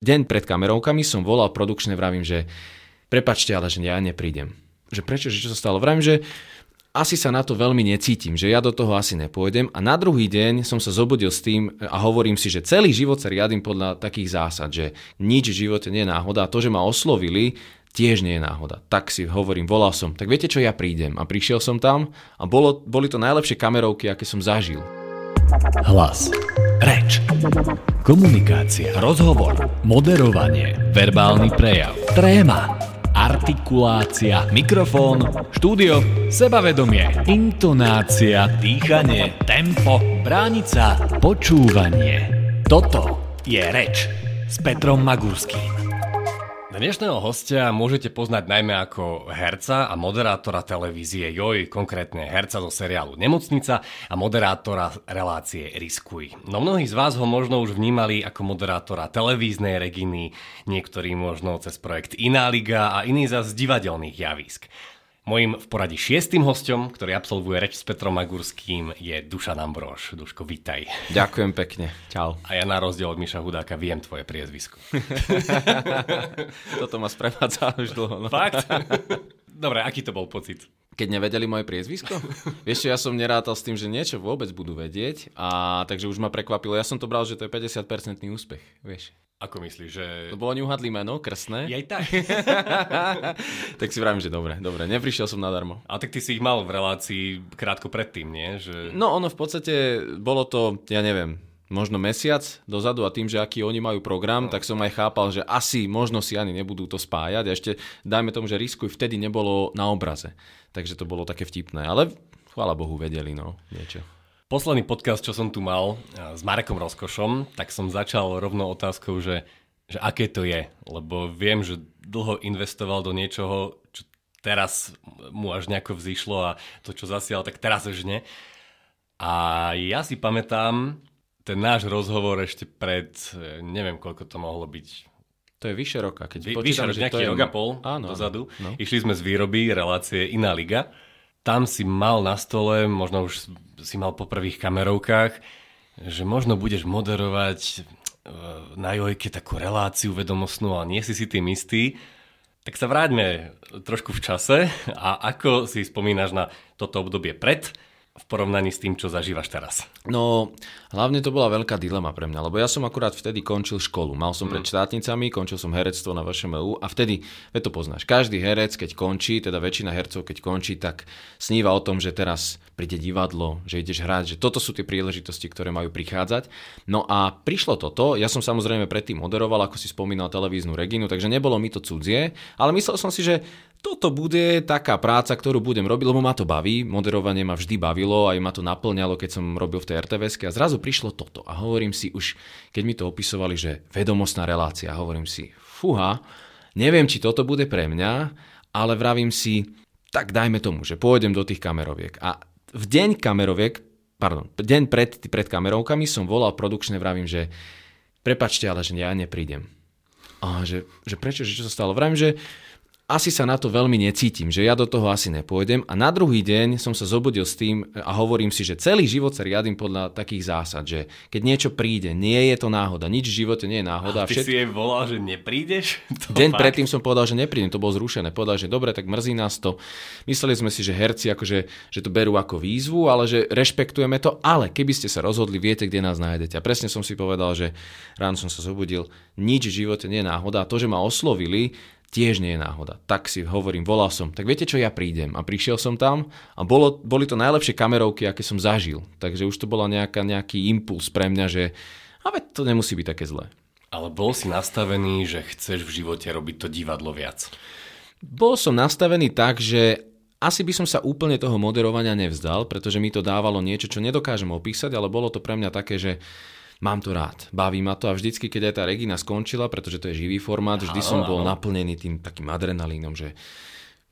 deň pred kamerovkami som volal produkčne, vravím, že prepačte, ale že ja neprídem. Že prečo, že čo sa stalo? Vravím, že asi sa na to veľmi necítim, že ja do toho asi nepôjdem a na druhý deň som sa zobudil s tým a hovorím si, že celý život sa riadím podľa takých zásad, že nič v živote nie je náhoda a to, že ma oslovili, tiež nie je náhoda. Tak si hovorím, volal som, tak viete čo, ja prídem. A prišiel som tam a bolo, boli to najlepšie kamerovky, aké som zažil. Hlas. Reč. Komunikácia. Rozhovor. Moderovanie. Verbálny prejav. Tréma artikulácia, mikrofón, štúdio, sebavedomie, intonácia, dýchanie, tempo, bránica, počúvanie. Toto je reč s Petrom Magurským. Dnešného hostia môžete poznať najmä ako herca a moderátora televízie Joj, konkrétne herca zo seriálu Nemocnica a moderátora relácie Riskuj. No mnohí z vás ho možno už vnímali ako moderátora televíznej reginy, niektorí možno cez projekt Iná liga a iní zase z divadelných javísk. Mojím v poradí šiestým hostom, ktorý absolvuje reč s Petrom Magurským, je Dušan Ambrož. Duško, vítaj. Ďakujem pekne. Čau. A ja na rozdiel od Miša Hudáka viem tvoje priezvisko. Toto ma sprevádza už dlho. No. Fakt? Dobre, aký to bol pocit? Keď nevedeli moje priezvisko? Vieš ja som nerátal s tým, že niečo vôbec budú vedieť a takže už ma prekvapilo. Ja som to bral, že to je 50% úspech, vieš. Ako myslíš, že... To bolo neuhadlý meno, krstné. Aj tak. tak si vravím, že dobre, dobre, neprišiel som nadarmo. A tak ty si ich mal v relácii krátko predtým, nie? Že... No ono v podstate bolo to, ja neviem, možno mesiac dozadu a tým, že aký oni majú program, no. tak som aj chápal, že asi možno si ani nebudú to spájať a ešte dajme tomu, že Riskuj vtedy nebolo na obraze. Takže to bolo také vtipné, ale chvála Bohu vedeli no niečo. Posledný podcast, čo som tu mal s Marekom Rozkošom, tak som začal rovno otázkou, že, že aké to je, lebo viem, že dlho investoval do niečoho, čo teraz mu až nejako vzýšlo a to, čo zasial, tak teraz už nie. A ja si pamätám ten náš rozhovor ešte pred, neviem koľko to mohlo byť, to je vyše roka. Keď Vy, počítam, vyše, že nejaký to je... rok a pol áno, dozadu. Áno, no. Išli sme z výroby relácie Iná liga tam si mal na stole, možno už si mal po prvých kamerovkách, že možno budeš moderovať e, na Jojke takú reláciu vedomostnú, ale nie si si tým istý. Tak sa vráťme trošku v čase a ako si spomínaš na toto obdobie pred v porovnaní s tým, čo zažívaš teraz? No, hlavne to bola veľká dilema pre mňa, lebo ja som akurát vtedy končil školu. Mal som mm. pred štátnicami, končil som herectvo na VŠMU a vtedy, veď to poznáš, každý herec, keď končí, teda väčšina hercov, keď končí, tak sníva o tom, že teraz príde divadlo, že ideš hrať, že toto sú tie príležitosti, ktoré majú prichádzať. No a prišlo toto, ja som samozrejme predtým moderoval, ako si spomínal televíznu Reginu, takže nebolo mi to cudzie, ale myslel som si, že toto bude taká práca, ktorú budem robiť, lebo ma to baví. Moderovanie ma vždy bavilo, aj ma to naplňalo, keď som robil v tej rtvs a zrazu prišlo toto. A hovorím si už, keď mi to opisovali, že vedomostná relácia, hovorím si, fúha, neviem, či toto bude pre mňa, ale vravím si, tak dajme tomu, že pôjdem do tých kameroviek. A v deň kameroviek, pardon, deň pred, pred kamerovkami som volal produkčne, vravím, že prepačte, ale že ja neprídem. A že, že prečo, že čo sa stalo? Vravím, že asi sa na to veľmi necítim, že ja do toho asi nepôjdem a na druhý deň som sa zobudil s tým a hovorím si, že celý život sa riadím podľa takých zásad, že keď niečo príde, nie je to náhoda, nič v živote nie je náhoda. A ty všet... si jej volal, že neprídeš? To deň fakt? predtým som povedal, že neprídem, to bolo zrušené. Povedal, že dobre, tak mrzí nás to. Mysleli sme si, že herci akože, že to berú ako výzvu, ale že rešpektujeme to, ale keby ste sa rozhodli, viete, kde nás nájdete. A presne som si povedal, že ráno som sa zobudil, nič v živote nie je náhoda. A to, že ma oslovili, tiež nie je náhoda. Tak si hovorím, volal som, tak viete čo, ja prídem. A prišiel som tam a bolo, boli to najlepšie kamerovky, aké som zažil. Takže už to bola nejaká, nejaký impuls pre mňa, že a veď to nemusí byť také zlé. Ale bol si nastavený, že chceš v živote robiť to divadlo viac? Bol som nastavený tak, že asi by som sa úplne toho moderovania nevzdal, pretože mi to dávalo niečo, čo nedokážem opísať, ale bolo to pre mňa také, že mám to rád, baví ma to a vždycky, keď aj tá Regina skončila, pretože to je živý formát, vždy som bol naplnený tým takým adrenalínom, že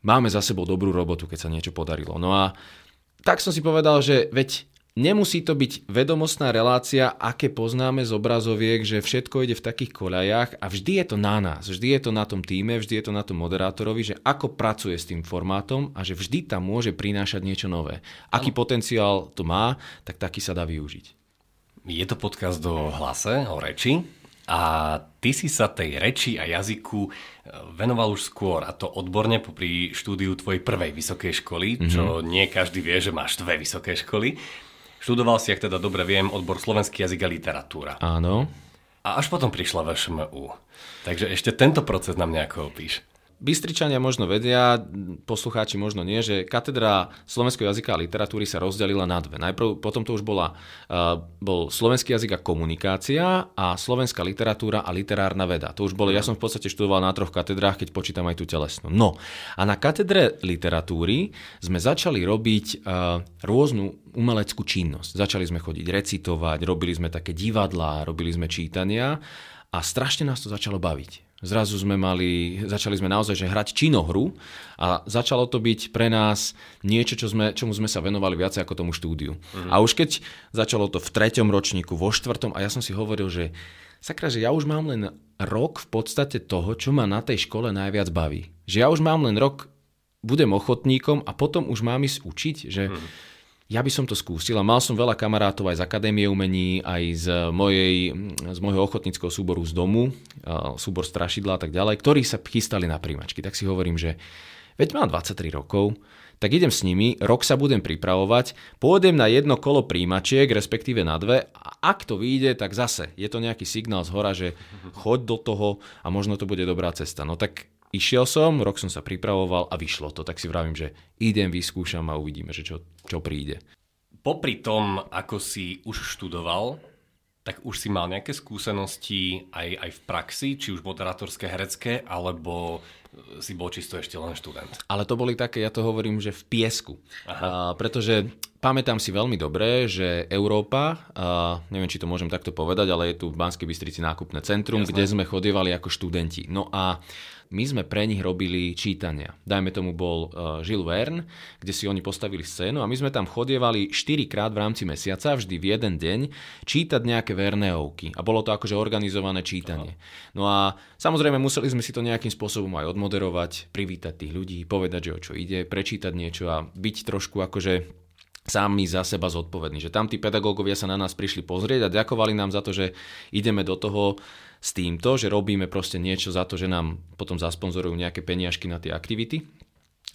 máme za sebou dobrú robotu, keď sa niečo podarilo. No a tak som si povedal, že veď Nemusí to byť vedomostná relácia, aké poznáme z obrazoviek, že všetko ide v takých koľajách a vždy je to na nás, vždy je to na tom týme, vždy je to na tom moderátorovi, že ako pracuje s tým formátom a že vždy tam môže prinášať niečo nové. Aký ano. potenciál to má, tak taký sa dá využiť. Je to podcast do hlase, o reči. A ty si sa tej reči a jazyku e, venoval už skôr, a to odborne popri štúdiu tvojej prvej vysokej školy, mm-hmm. čo nie každý vie, že máš dve vysoké školy. Študoval si, ak teda dobre viem, odbor slovenský jazyk a literatúra. Áno. A až potom prišla VŠMU. Takže ešte tento proces nám nejako opíš. Bystričania možno vedia, poslucháči možno nie, že katedra slovenského jazyka a literatúry sa rozdelila na dve. Najprv potom to už bola, uh, bol slovenský jazyk a komunikácia a slovenská literatúra a literárna veda. To už bolo, ja som v podstate študoval na troch katedrách, keď počítam aj tú telesnú. No a na katedre literatúry sme začali robiť uh, rôznu umeleckú činnosť. Začali sme chodiť recitovať, robili sme také divadlá, robili sme čítania a strašne nás to začalo baviť. Zrazu sme mali, začali sme naozaj že hrať činohru a začalo to byť pre nás niečo, čo sme, čomu sme sa venovali viacej ako tomu štúdiu. Mm-hmm. A už keď začalo to v treťom ročníku, vo štvrtom a ja som si hovoril, že sakra, že ja už mám len rok v podstate toho, čo ma na tej škole najviac baví. Že ja už mám len rok, budem ochotníkom a potom už mám ísť učiť, že mm-hmm ja by som to skúsil a mal som veľa kamarátov aj z Akadémie umení, aj z, mojej, z môjho ochotníckého súboru z domu, súbor Strašidla a tak ďalej, ktorí sa chystali na príjmačky. Tak si hovorím, že veď mám 23 rokov, tak idem s nimi, rok sa budem pripravovať, pôjdem na jedno kolo príjmačiek, respektíve na dve a ak to vyjde, tak zase je to nejaký signál z hora, že choď do toho a možno to bude dobrá cesta. No tak Išiel som, rok som sa pripravoval a vyšlo to. Tak si vravím, že idem, vyskúšam a uvidíme, že čo, čo príde. Popri tom, ako si už študoval, tak už si mal nejaké skúsenosti aj, aj v praxi, či už moderátorské, herecké, alebo si bol čisto ešte len študent. Ale to boli také, ja to hovorím, že v piesku. Aha. A, pretože pamätám si veľmi dobre, že Európa, a, neviem, či to môžem takto povedať, ale je tu v Banskej Bystrici nákupné centrum, Jasné. kde sme chodievali ako študenti. No a my sme pre nich robili čítania. Dajme tomu bol uh, Žil Verne, kde si oni postavili scénu a my sme tam chodievali 4 krát v rámci mesiaca, vždy v jeden deň, čítať nejaké Verneovky. A bolo to akože organizované čítanie. No a samozrejme museli sme si to nejakým spôsobom aj odmoderovať, privítať tých ľudí, povedať, že o čo ide, prečítať niečo a byť trošku akože sami za seba zodpovední. Že tam tí pedagógovia sa na nás prišli pozrieť a ďakovali nám za to, že ideme do toho s týmto, že robíme proste niečo za to, že nám potom zasponzorujú nejaké peniažky na tie aktivity.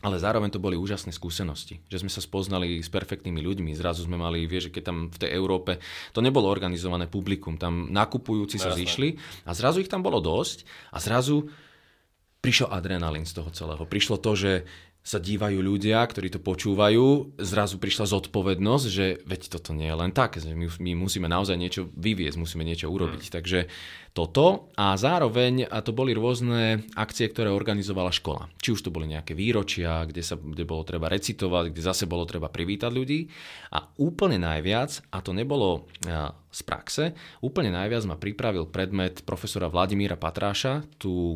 Ale zároveň to boli úžasné skúsenosti, že sme sa spoznali s perfektnými ľuďmi. Zrazu sme mali, vieš, že keď tam v tej Európe, to nebolo organizované publikum, tam nakupujúci sa zišli a zrazu ich tam bolo dosť a zrazu prišiel adrenalín z toho celého. Prišlo to, že sa dívajú ľudia, ktorí to počúvajú, zrazu prišla zodpovednosť, že veď toto nie je len tak, my, my musíme naozaj niečo vyviezť, musíme niečo urobiť. Mm. Takže toto a zároveň a to boli rôzne akcie, ktoré organizovala škola. Či už to boli nejaké výročia, kde, sa, kde bolo treba recitovať, kde zase bolo treba privítať ľudí. A úplne najviac, a to nebolo z praxe, úplne najviac ma pripravil predmet profesora Vladimíra Patráša, tu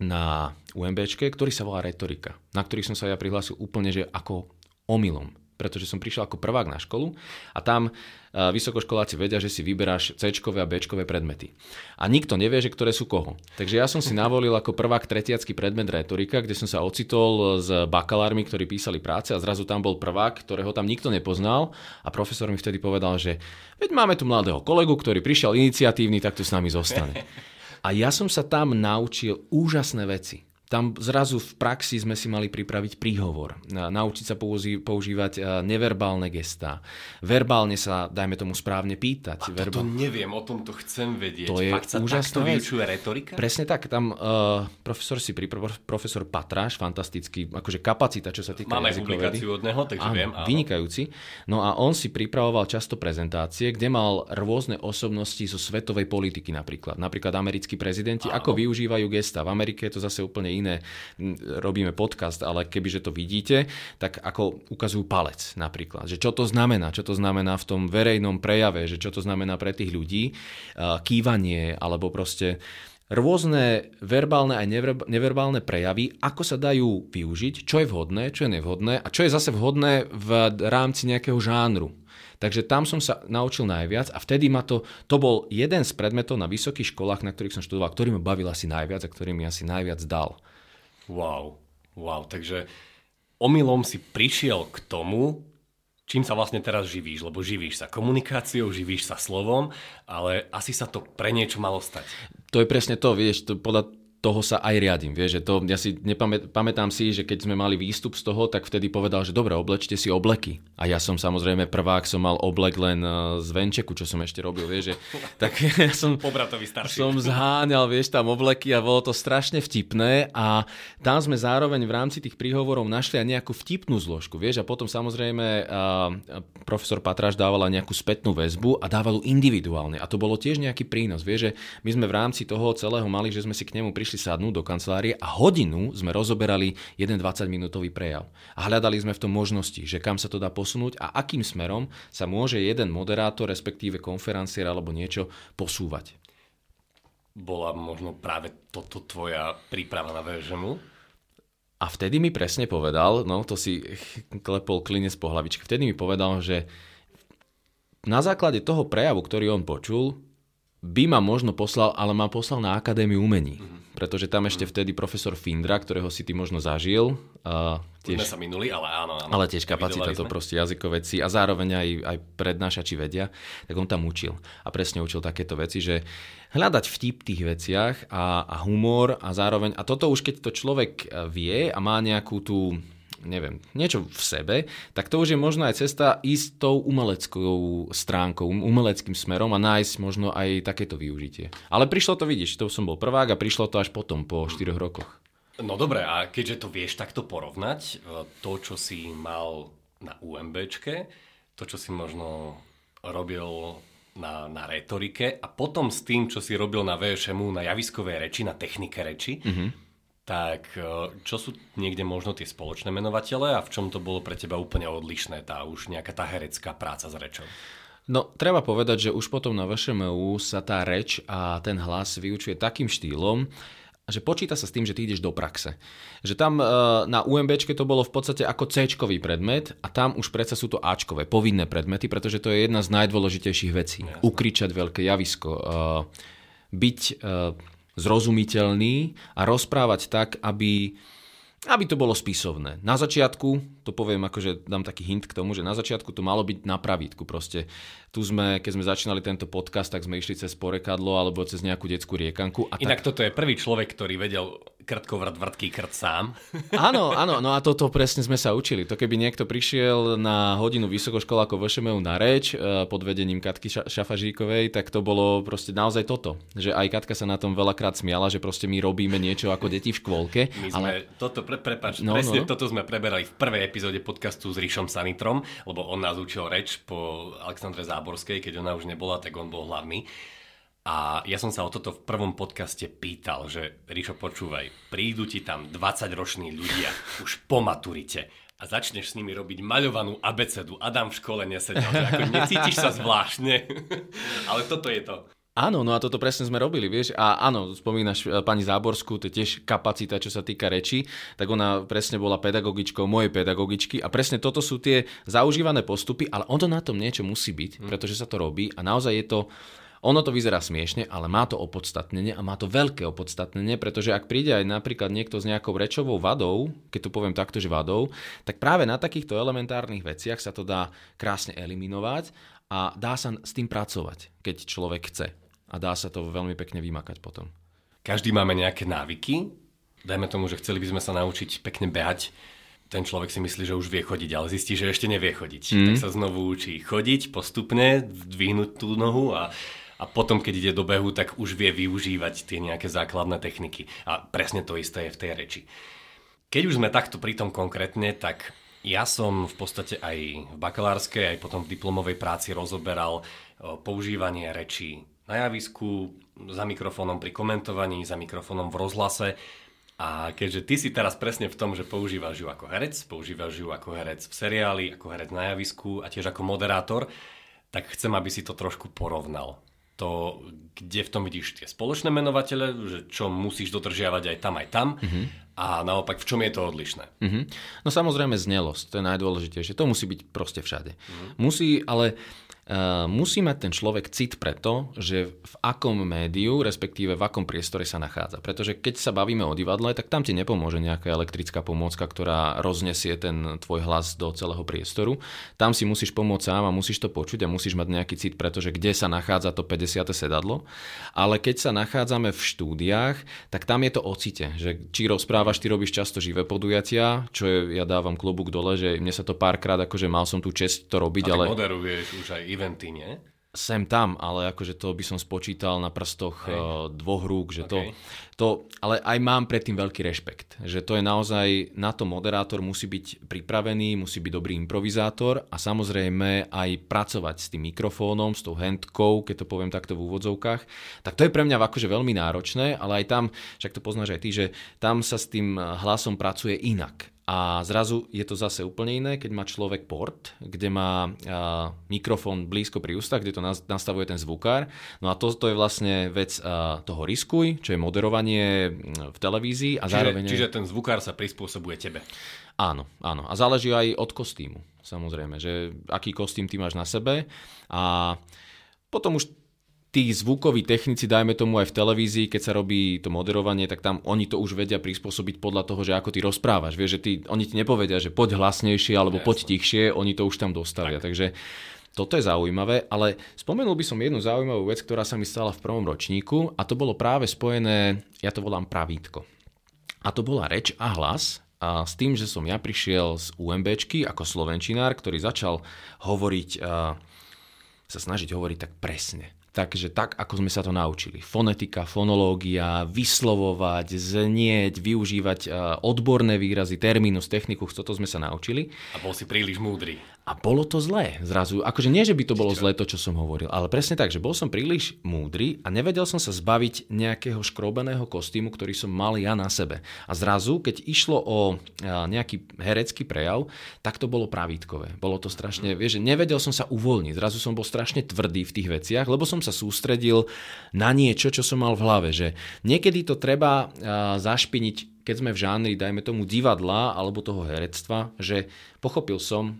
na UMBčke, ktorý sa volá retorika, na ktorý som sa ja prihlásil úplne, že ako omylom pretože som prišiel ako prvák na školu a tam vysokoškoláci vedia, že si vyberáš C a B predmety. A nikto nevie, že ktoré sú koho. Takže ja som si navolil ako prvák tretiacký predmet retorika, kde som sa ocitol s bakalármi, ktorí písali práce a zrazu tam bol prvák, ktorého tam nikto nepoznal a profesor mi vtedy povedal, že veď máme tu mladého kolegu, ktorý prišiel iniciatívny, tak tu s nami zostane. A ja som sa tam naučil úžasné veci. Tam zrazu v praxi sme si mali pripraviť príhovor, naučiť sa používať e, neverbálne gestá, verbálne sa, dajme tomu, správne pýtať. A Verba... to neviem, o tom to chcem vedieť. To je Fakt sa úžasná vyučuje retorika? Presne tak, tam uh, profesor si pripravil, profesor Patráš, fantastický, akože kapacita, čo sa týka Máme publikáciu od neho, takže áno, viem. Áno. Vynikajúci. No a on si pripravoval často prezentácie, kde mal rôzne osobnosti zo svetovej politiky napríklad. Napríklad americkí prezidenti, áno. ako využívajú gesta. V Amerike je to zase úplne iné, robíme podcast, ale kebyže to vidíte, tak ako ukazujú palec napríklad. Že čo to znamená? Čo to znamená v tom verejnom prejave? Že čo to znamená pre tých ľudí? Kývanie alebo proste rôzne verbálne aj neverbálne prejavy, ako sa dajú využiť, čo je vhodné, čo je nevhodné a čo je zase vhodné v rámci nejakého žánru. Takže tam som sa naučil najviac a vtedy ma to, to bol jeden z predmetov na vysokých školách, na ktorých som študoval, ktorý ma bavil asi najviac a ktorý mi asi najviac dal. Wow, wow, takže omylom si prišiel k tomu, čím sa vlastne teraz živíš, lebo živíš sa komunikáciou, živíš sa slovom, ale asi sa to pre niečo malo stať. To je presne to, vieš, to podľa toho sa aj riadím. Vieš, že to, ja si nepamät, pamätám si, že keď sme mali výstup z toho, tak vtedy povedal, že dobre, oblečte si obleky. A ja som samozrejme prvák, som mal oblek len e, z venčeku, čo som ešte robil, vieš, že, tak ja som, som zháňal, vieš, tam obleky a bolo to strašne vtipné a tam sme zároveň v rámci tých príhovorov našli aj nejakú vtipnú zložku, vieš, a potom samozrejme a, profesor Patraš dávala nejakú spätnú väzbu a dával individuálne a to bolo tiež nejaký prínos, vieš, že my sme v rámci toho celého mali, že sme si k nemu prišli prišli sadnúť do kancelárie a hodinu sme rozoberali jeden 20-minútový prejav. A hľadali sme v tom možnosti, že kam sa to dá posunúť a akým smerom sa môže jeden moderátor, respektíve konferenciér alebo niečo posúvať. Bola možno práve toto tvoja príprava na VŽMu? A vtedy mi presne povedal, no to si klepol klinec po hlavičke, vtedy mi povedal, že na základe toho prejavu, ktorý on počul, by ma možno poslal, ale ma poslal na Akadémiu umení. Mm-hmm. Pretože tam ešte vtedy profesor Findra, ktorého si ty možno zažil. Uh, tiež, sa minuli, ale áno, áno. Ale tiež kapacita to proste jazykoveci a zároveň aj, aj prednášači vedia, tak on tam učil. A presne učil takéto veci, že hľadať vtip v tých veciach a, a humor a zároveň, a toto už keď to človek vie a má nejakú tú neviem, niečo v sebe, tak to už je možno aj cesta ísť tou umeleckou stránkou, um, umeleckým smerom a nájsť možno aj takéto využitie. Ale prišlo to, vidíš, to som bol prvák a prišlo to až potom, po 4 rokoch. No dobre, a keďže to vieš takto porovnať, e, to, čo si mal na UMBčke, to, čo si možno robil na, na retorike a potom s tým, čo si robil na VŠMu, na javiskovej reči, na technike reči, mm-hmm tak e, čo sú niekde možno tie spoločné menovatele a v čom to bolo pre teba úplne odlišné, tá už nejaká tá herecká práca s rečou? No, treba povedať, že už potom na VŠMU sa tá reč a ten hlas vyučuje takým štýlom, že počíta sa s tým, že ty ideš do praxe. Že tam e, na UMBčke to bolo v podstate ako c predmet a tam už predsa sú to Ačkové, povinné predmety, pretože to je jedna z najdôležitejších vecí. Jasne. Ukričať veľké javisko, e, byť zrozumiteľný a rozprávať tak, aby, aby to bolo spisovné. Na začiatku to poviem, akože dám taký hint k tomu, že na začiatku to malo byť na pravítku. Proste tu sme, keď sme začínali tento podcast, tak sme išli cez porekadlo alebo cez nejakú detskú riekanku. A Inak tak... toto je prvý človek, ktorý vedel krtkovrat vrtký krt sám. Áno, áno, no a toto presne sme sa učili. To keby niekto prišiel na hodinu vysokoškolákov VŠMU na reč e, pod vedením Katky Šafažíkovej, tak to bolo proste naozaj toto. Že aj Katka sa na tom veľakrát smiala, že proste my robíme niečo ako deti v škôlke. My sme, ale... toto, pre, prepač, no, presne no. toto sme preberali v prvej epizóde podcastu s Ríšom Sanitrom, lebo on nás učil reč po Alexandre Záborskej, keď ona už nebola, tak on bol hlavný. A ja som sa o toto v prvom podcaste pýtal, že Ríšo, počúvaj, prídu ti tam 20-roční ľudia už po maturite a začneš s nimi robiť maľovanú abecedu. Adam v škole nesedel, že ako necítiš sa zvláštne. Ale toto je to. Áno, no a toto presne sme robili, vieš. A áno, spomínaš e, pani Záborskú, to je tiež kapacita, čo sa týka reči, tak ona presne bola pedagogičkou mojej pedagogičky a presne toto sú tie zaužívané postupy, ale ono na tom niečo musí byť, hm. pretože sa to robí a naozaj je to ono to vyzerá smiešne, ale má to opodstatnenie a má to veľké opodstatnenie, pretože ak príde aj napríklad niekto s nejakou rečovou vadou, keď to poviem takto, že vadou, tak práve na takýchto elementárnych veciach sa to dá krásne eliminovať a dá sa s tým pracovať, keď človek chce. A dá sa to veľmi pekne vymakať potom. Každý máme nejaké návyky. Dajme tomu, že chceli by sme sa naučiť pekne behať. Ten človek si myslí, že už vie chodiť, ale zistí, že ešte nevie chodiť. Mm. Tak sa znovu učí chodiť postupne, zdvihnúť tú nohu a a potom, keď ide do behu, tak už vie využívať tie nejaké základné techniky. A presne to isté je v tej reči. Keď už sme takto pri tom konkrétne, tak ja som v podstate aj v bakalárskej, aj potom v diplomovej práci rozoberal používanie rečí na javisku, za mikrofónom pri komentovaní, za mikrofónom v rozhlase. A keďže ty si teraz presne v tom, že používaš ju ako herec, používaš ju ako herec v seriáli, ako herec na javisku a tiež ako moderátor, tak chcem, aby si to trošku porovnal. To, kde v tom vidíš tie spoločné menovatele, že čo musíš dodržiavať aj tam, aj tam. Mm-hmm a naopak, v čom je to odlišné? Mm-hmm. No samozrejme znelosť, to je najdôležitejšie. To musí byť proste všade. Mm-hmm. Musí, ale musí mať ten človek cit preto, že v akom médiu, respektíve v akom priestore sa nachádza. Pretože keď sa bavíme o divadle, tak tam ti nepomôže nejaká elektrická pomôcka, ktorá roznesie ten tvoj hlas do celého priestoru. Tam si musíš pomôcť sám a musíš to počuť a musíš mať nejaký cit, pretože kde sa nachádza to 50. sedadlo. Ale keď sa nachádzame v štúdiách, tak tam je to ocite, že či rozprávaš, ty robíš často živé podujatia, čo je, ja dávam klobúk dole, že mne sa to párkrát, akože mal som tú čest to robiť, a ale... moderuješ už aj eventy, nie? sem tam, ale akože to by som spočítal na prstoch Hej. Eh, dvoch rúk, že okay. to, to, ale aj mám predtým veľký rešpekt, že to je naozaj, na to moderátor musí byť pripravený, musí byť dobrý improvizátor a samozrejme aj pracovať s tým mikrofónom, s tou handkou, keď to poviem takto v úvodzovkách, tak to je pre mňa akože veľmi náročné, ale aj tam, však to poznáš aj ty, že tam sa s tým hlasom pracuje inak a zrazu je to zase úplne iné, keď má človek port, kde má a, mikrofón blízko pri ústach, kde to nastavuje ten zvukár. No a to, to je vlastne vec a, toho riskuj, čo je moderovanie v televízii. A čiže, zároveň... čiže ten zvukár sa prispôsobuje tebe. Áno, áno. A záleží aj od kostýmu, samozrejme, že aký kostým ty máš na sebe. A potom už tí zvukoví technici, dajme tomu aj v televízii, keď sa robí to moderovanie, tak tam oni to už vedia prispôsobiť podľa toho, že ako ty rozprávaš. Vieš, že ty, oni ti nepovedia, že poď hlasnejšie alebo Jasne. poď tichšie, oni to už tam dostavia. Tak. Takže toto je zaujímavé, ale spomenul by som jednu zaujímavú vec, ktorá sa mi stala v prvom ročníku a to bolo práve spojené, ja to volám pravítko. A to bola reč a hlas, a s tým, že som ja prišiel z UMBčky ako slovenčinár, ktorý začal hovoriť, sa snažiť hovoriť tak presne Takže tak, ako sme sa to naučili. Fonetika, fonológia, vyslovovať, znieť, využívať odborné výrazy, terminus, techniku, toto sme sa naučili. A bol si príliš múdry. A bolo to zlé zrazu. Akože nie, že by to bolo zlé to, čo som hovoril, ale presne tak, že bol som príliš múdry a nevedel som sa zbaviť nejakého škrobeného kostýmu, ktorý som mal ja na sebe. A zrazu, keď išlo o nejaký herecký prejav, tak to bolo pravítkové. Bolo to strašne, vieš, že nevedel som sa uvoľniť. Zrazu som bol strašne tvrdý v tých veciach, lebo som sa sústredil na niečo, čo som mal v hlave. Že niekedy to treba zašpiniť keď sme v žánri, dajme tomu divadla alebo toho herectva, že pochopil som,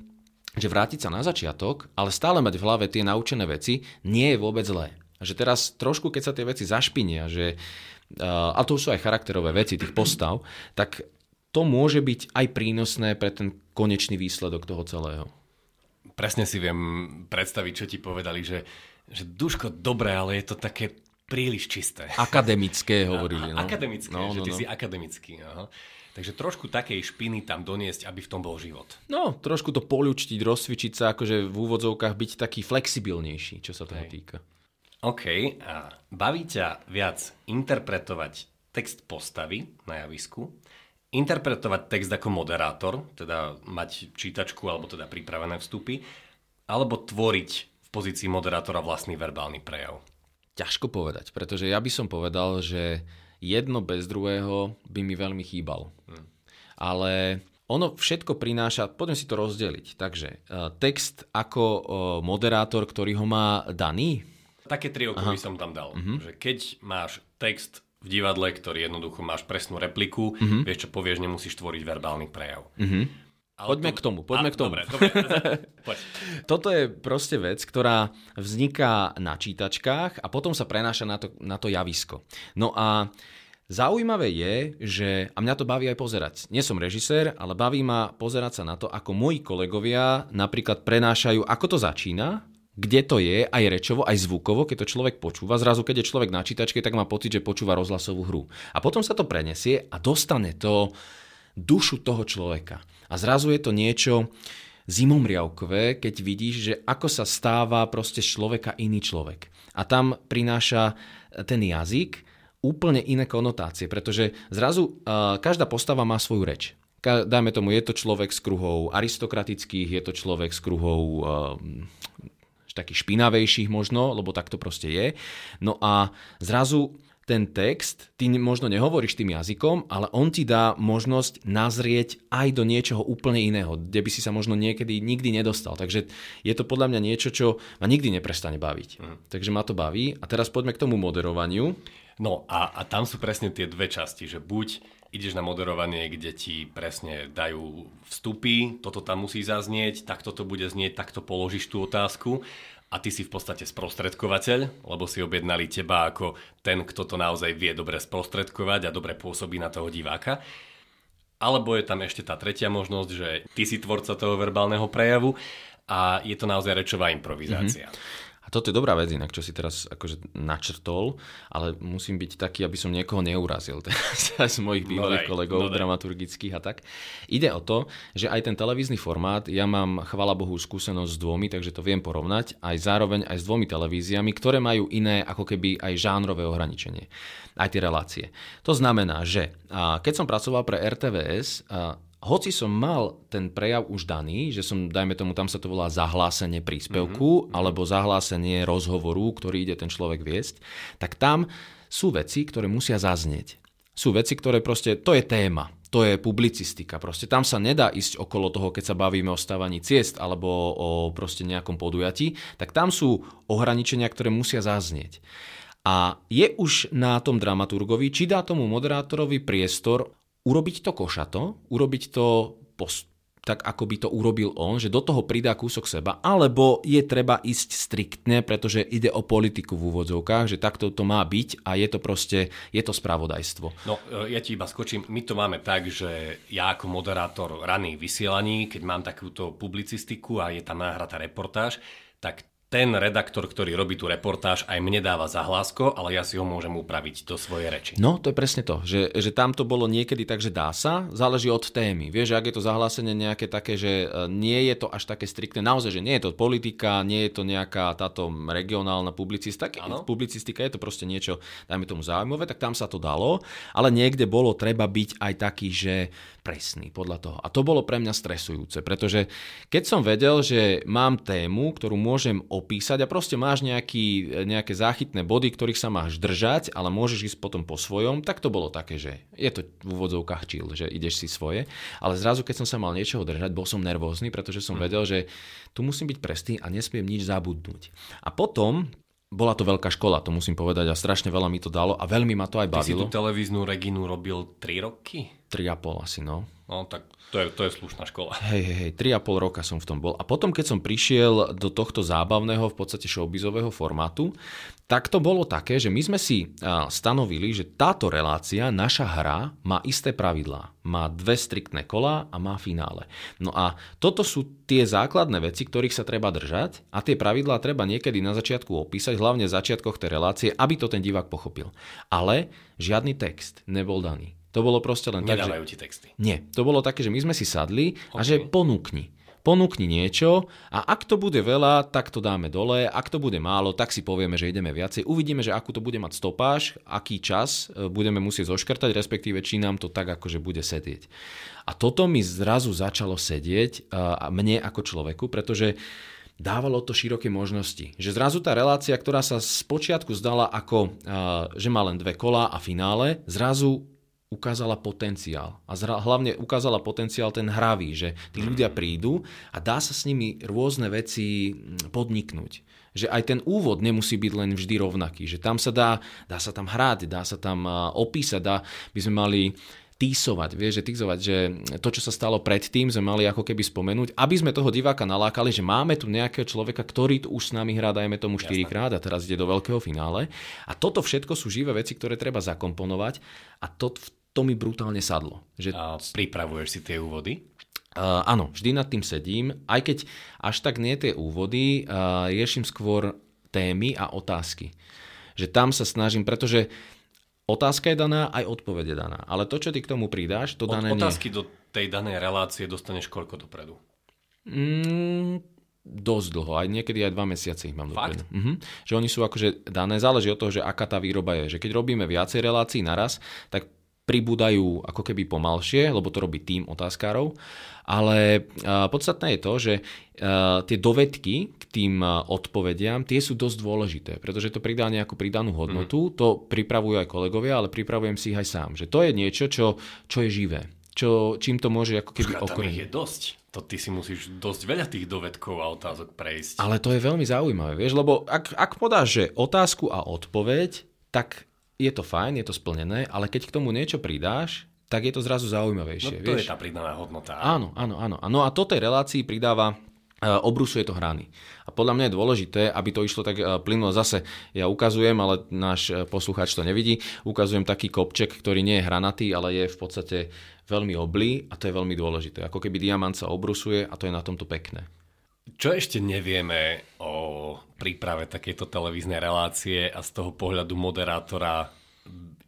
že vrátiť sa na začiatok, ale stále mať v hlave tie naučené veci, nie je vôbec zlé. Že teraz trošku, keď sa tie veci zašpinia, že, a to sú aj charakterové veci tých postav, tak to môže byť aj prínosné pre ten konečný výsledok toho celého. Presne si viem predstaviť, čo ti povedali, že, že duško, dobre, ale je to také príliš čisté. Akademické hovorili. No. Akademické, no, že no, ty no. si akademický. Aha. Takže trošku takej špiny tam doniesť, aby v tom bol život. No, trošku to poľučtiť, rozcvičiť sa, akože v úvodzovkách byť taký flexibilnejší, čo sa toho Hej. týka. OK, a baví ťa viac interpretovať text postavy na javisku, interpretovať text ako moderátor, teda mať čítačku alebo teda pripravené vstupy, alebo tvoriť v pozícii moderátora vlastný verbálny prejav? Ťažko povedať, pretože ja by som povedal, že jedno bez druhého by mi veľmi chýbalo. Hmm. Ale ono všetko prináša, poďme si to rozdeliť. Takže e, text ako e, moderátor, ktorý ho má daný. Také tri okruhy som tam dal. Uh-huh. Že keď máš text v divadle, ktorý jednoducho máš presnú repliku, uh-huh. vieš čo povieš, nemusíš tvoriť verbálny prejav. Uh-huh. Ale poďme to... k tomu, poďme a, k tomu. Dobre, dobre, poď. Toto je proste vec, ktorá vzniká na čítačkách a potom sa prenáša na to, na to javisko. No a Zaujímavé je, že, a mňa to baví aj pozerať, nie som režisér, ale baví ma pozerať sa na to, ako moji kolegovia napríklad prenášajú, ako to začína, kde to je, aj rečovo, aj zvukovo, keď to človek počúva. Zrazu, keď je človek na čítačke, tak má pocit, že počúva rozhlasovú hru. A potom sa to prenesie a dostane to dušu toho človeka. A zrazu je to niečo zimomriavkové, keď vidíš, že ako sa stáva proste z človeka iný človek. A tam prináša ten jazyk úplne iné konotácie, pretože zrazu uh, každá postava má svoju reč. Dajme tomu, je to človek z kruhov aristokratických, je to človek z kruhov uh, takých špinavejších možno, lebo tak to proste je. No a zrazu ten text, ty možno nehovoríš tým jazykom, ale on ti dá možnosť nazrieť aj do niečoho úplne iného, kde by si sa možno niekedy nikdy nedostal. Takže je to podľa mňa niečo, čo ma nikdy neprestane baviť. Mm. Takže ma to baví. A teraz poďme k tomu moderovaniu. No a, a tam sú presne tie dve časti, že buď ideš na moderovanie, kde ti presne dajú vstupy, toto tam musí zaznieť, takto to bude znieť, takto položíš tú otázku, a ty si v podstate sprostredkovateľ, lebo si objednali teba ako ten, kto to naozaj vie dobre sprostredkovať a dobre pôsobí na toho diváka. Alebo je tam ešte tá tretia možnosť, že ty si tvorca toho verbálneho prejavu a je to naozaj rečová improvizácia. Mm-hmm toto je dobrá vec inak, čo si teraz akože načrtol, ale musím byť taký, aby som niekoho neurazil teraz z mojich bývalých no kolegov no dramaturgických a tak. Ide o to, že aj ten televízny formát, ja mám chvala Bohu skúsenosť s dvomi, takže to viem porovnať, aj zároveň aj s dvomi televíziami, ktoré majú iné ako keby aj žánrové ohraničenie, aj tie relácie. To znamená, že keď som pracoval pre RTVS, hoci som mal ten prejav už daný, že som, dajme tomu, tam sa to volá zahlásenie príspevku mm-hmm. alebo zahlásenie rozhovoru, ktorý ide ten človek viesť, tak tam sú veci, ktoré musia zaznieť. Sú veci, ktoré proste, to je téma, to je publicistika. Proste tam sa nedá ísť okolo toho, keď sa bavíme o stávaní ciest alebo o proste nejakom podujatí, tak tam sú ohraničenia, ktoré musia zaznieť. A je už na tom dramaturgovi, či dá tomu moderátorovi priestor urobiť to košato, urobiť to post- tak ako by to urobil on, že do toho pridá kúsok seba, alebo je treba ísť striktne, pretože ide o politiku v úvodzovkách, že takto to má byť a je to proste, je to spravodajstvo. No, e, ja ti iba skočím, my to máme tak, že ja ako moderátor raných vysielaní, keď mám takúto publicistiku a je tam náhratá reportáž, tak ten redaktor, ktorý robí tú reportáž, aj mne dáva zahlásko, ale ja si ho môžem upraviť do svojej reči. No, to je presne to, že, že tam to bolo niekedy tak, že dá sa, záleží od témy. Vieš, ak je to zahlásenie nejaké také, že e, nie je to až také striktné, naozaj, že nie je to politika, nie je to nejaká táto regionálna publicistika, publicistika je to proste niečo, dajme tomu zaujímavé, tak tam sa to dalo, ale niekde bolo treba byť aj taký, že presný podľa toho. A to bolo pre mňa stresujúce, pretože keď som vedel, že mám tému, ktorú môžem opísať a proste máš nejaký, nejaké záchytné body, ktorých sa máš držať, ale môžeš ísť potom po svojom, tak to bolo také, že je to v úvodzovkách chill, že ideš si svoje. Ale zrazu, keď som sa mal niečoho držať, bol som nervózny, pretože som hm. vedel, že tu musím byť presný a nesmiem nič zabudnúť. A potom bola to veľká škola, to musím povedať a strašne veľa mi to dalo a veľmi ma to aj bavilo. Ty si tú televíznu Reginu robil 3 roky? 3,5 asi, no. No tak to je, to je slušná škola. Hej, hej, hej, 3,5 roka som v tom bol. A potom, keď som prišiel do tohto zábavného, v podstate showbizového formátu, tak to bolo také, že my sme si stanovili, že táto relácia, naša hra, má isté pravidlá. Má dve striktné kola a má finále. No a toto sú tie základné veci, ktorých sa treba držať a tie pravidlá treba niekedy na začiatku opísať, hlavne v začiatkoch tej relácie, aby to ten divák pochopil. Ale žiadny text nebol daný. To bolo proste len Nedávajú tak, že... ti texty. Nie, to bolo také, že my sme si sadli okay. a že ponúkni. Ponúkni niečo a ak to bude veľa, tak to dáme dole, ak to bude málo, tak si povieme, že ideme viacej. Uvidíme, že akú to bude mať stopáž, aký čas e, budeme musieť zoškrtať, respektíve či nám to tak akože bude sedieť. A toto mi zrazu začalo sedieť a mne ako človeku, pretože dávalo to široké možnosti. Že zrazu tá relácia, ktorá sa z počiatku zdala ako, že má len dve kola a finále, zrazu ukázala potenciál. A zra, hlavne ukázala potenciál ten hravý, že tí ľudia prídu a dá sa s nimi rôzne veci mm, podniknúť. Že aj ten úvod nemusí byť len vždy rovnaký. Že tam sa dá, dá sa tam hrať, dá sa tam opísať, dá, by sme mali týsovať, vieš, že týzovať, že to, čo sa stalo predtým, sme mali ako keby spomenúť, aby sme toho diváka nalákali, že máme tu nejakého človeka, ktorý tu už s nami hrá, dajme tomu 4 krát a teraz ide do veľkého finále. A toto všetko sú živé veci, ktoré treba zakomponovať a to v to mi brutálne sadlo. Že... A pripravuješ si tie úvody? Uh, áno, vždy nad tým sedím, aj keď až tak nie tie úvody, uh, riešim skôr témy a otázky. Že tam sa snažím, pretože otázka je daná, aj odpoveď je daná. Ale to, čo ty k tomu pridáš, to Od, dané Otázky nie. do tej danej relácie dostaneš koľko dopredu? Mm, dosť dlho, aj niekedy aj dva mesiace ich mám dopredu. Mhm. Že oni sú akože dané, záleží od toho, že aká tá výroba je. Že keď robíme viacej relácií naraz, tak pribúdajú ako keby pomalšie, lebo to robí tým otázkárov, ale podstatné je to, že tie dovedky k tým odpovediam, tie sú dosť dôležité, pretože to pridá nejakú pridanú hodnotu, mm. to pripravujú aj kolegovia, ale pripravujem si ich aj sám, že to je niečo, čo, čo je živé, čo, čím to môže ako keby okrúhliť. je dosť. To ty si musíš dosť veľa tých dovedkov a otázok prejsť. Ale to je veľmi zaujímavé, vieš, lebo ak, ak podáš, že otázku a odpoveď, tak je to fajn, je to splnené, ale keď k tomu niečo pridáš, tak je to zrazu zaujímavejšie. No to vieš? je tá pridaná hodnota. Áno, áno, áno. No a to tej relácii pridáva obrusuje to hrany. A podľa mňa je dôležité, aby to išlo tak plynulo. Zase ja ukazujem, ale náš poslucháč to nevidí, ukazujem taký kopček, ktorý nie je hranatý, ale je v podstate veľmi oblý a to je veľmi dôležité. Ako keby diamant sa obrusuje a to je na tomto pekné. Čo ešte nevieme o príprave takejto televíznej relácie a z toho pohľadu moderátora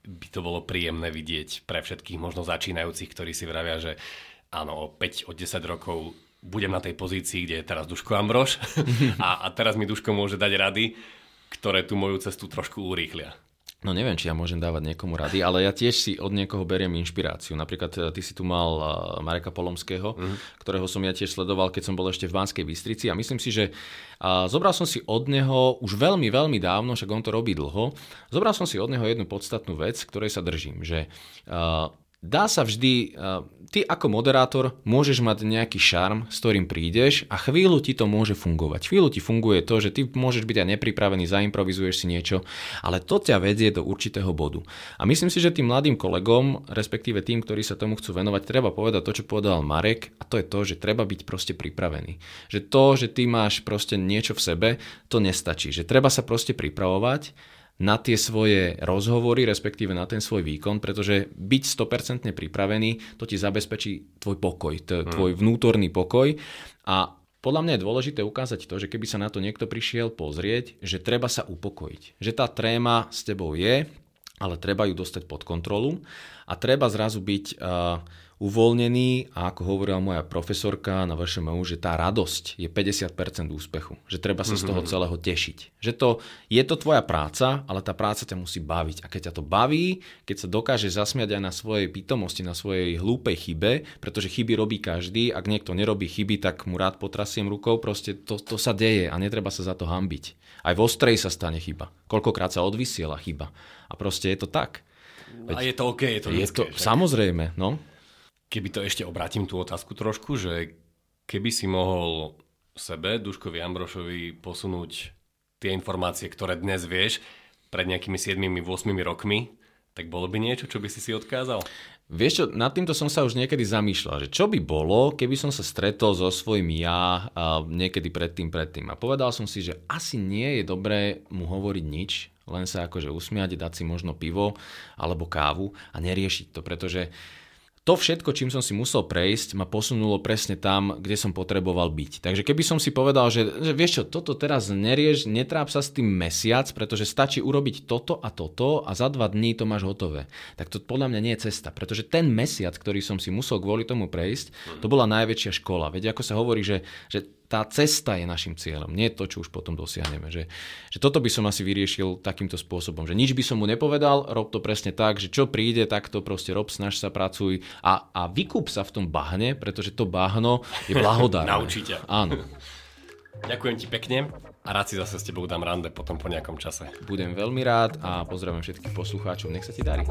by to bolo príjemné vidieť pre všetkých možno začínajúcich, ktorí si vravia, že áno, o 5, o 10 rokov budem na tej pozícii, kde je teraz Duško Ambrož a, a teraz mi Duško môže dať rady, ktoré tú moju cestu trošku urýchlia. No neviem, či ja môžem dávať niekomu rady, ale ja tiež si od niekoho beriem inšpiráciu. Napríklad e, ty si tu mal e, Mareka Polomského, mm-hmm. ktorého som ja tiež sledoval, keď som bol ešte v Banskej Bystrici a myslím si, že zobral som si od neho už veľmi, veľmi dávno, však on to robí dlho, zobral som si od neho jednu podstatnú vec, ktorej sa držím, že dá sa vždy, ty ako moderátor môžeš mať nejaký šarm, s ktorým prídeš a chvíľu ti to môže fungovať. Chvíľu ti funguje to, že ty môžeš byť aj nepripravený, zaimprovizuješ si niečo, ale to ťa vedie do určitého bodu. A myslím si, že tým mladým kolegom, respektíve tým, ktorí sa tomu chcú venovať, treba povedať to, čo povedal Marek, a to je to, že treba byť proste pripravený. Že to, že ty máš proste niečo v sebe, to nestačí. Že treba sa proste pripravovať na tie svoje rozhovory, respektíve na ten svoj výkon, pretože byť 100% pripravený, to ti zabezpečí tvoj pokoj, hmm. tvoj vnútorný pokoj a podľa mňa je dôležité ukázať to, že keby sa na to niekto prišiel pozrieť, že treba sa upokojiť. Že tá tréma s tebou je, ale treba ju dostať pod kontrolu a treba zrazu byť uh, uvoľnený a ako hovorila moja profesorka na VŠMU, že tá radosť je 50% úspechu. Že treba sa z toho mhm. celého tešiť. Že to, je to tvoja práca, ale tá práca ťa musí baviť. A keď ťa to baví, keď sa dokáže zasmiať aj na svojej pitomosti, na svojej hlúpej chybe, pretože chyby robí každý, ak niekto nerobí chyby, tak mu rád potrasiem rukou, proste to, to sa deje a netreba sa za to hambiť. Aj v ostrej sa stane chyba. Koľkokrát sa odvysiela chyba. A proste je to tak. Veď a je to OK, je to je to, Samozrejme, no. Keby to ešte obrátim tú otázku trošku, že keby si mohol sebe, Duškovi Ambrošovi, posunúť tie informácie, ktoré dnes vieš, pred nejakými 7-8 rokmi, tak bolo by niečo, čo by si si odkázal? Vieš čo, nad týmto som sa už niekedy zamýšľal, že čo by bolo, keby som sa stretol so svojím ja niekedy predtým, predtým. A povedal som si, že asi nie je dobré mu hovoriť nič, len sa akože usmiať, dať si možno pivo alebo kávu a neriešiť to, pretože uh, to všetko, čím som si musel prejsť, ma posunulo presne tam, kde som potreboval byť. Takže keby som si povedal, že, že vieš čo, toto teraz nerieš, netráp sa s tým mesiac, pretože stačí urobiť toto a toto a za dva dní to máš hotové. Tak to podľa mňa nie je cesta, pretože ten mesiac, ktorý som si musel kvôli tomu prejsť, to bola najväčšia škola. Veď ako sa hovorí, že, že tá cesta je našim cieľom, nie to, čo už potom dosiahneme. Že, že toto by som asi vyriešil takýmto spôsobom, že nič by som mu nepovedal, rob to presne tak, že čo príde, tak to proste rob, snaž sa, pracuj a, a vykúp sa v tom bahne, pretože to bahno je blahodárne. Naučite. Áno. Ďakujem ti pekne a rád si zase s tebou dám rande potom po nejakom čase. Budem veľmi rád a pozdravím všetkých poslucháčov. Nech sa ti darí.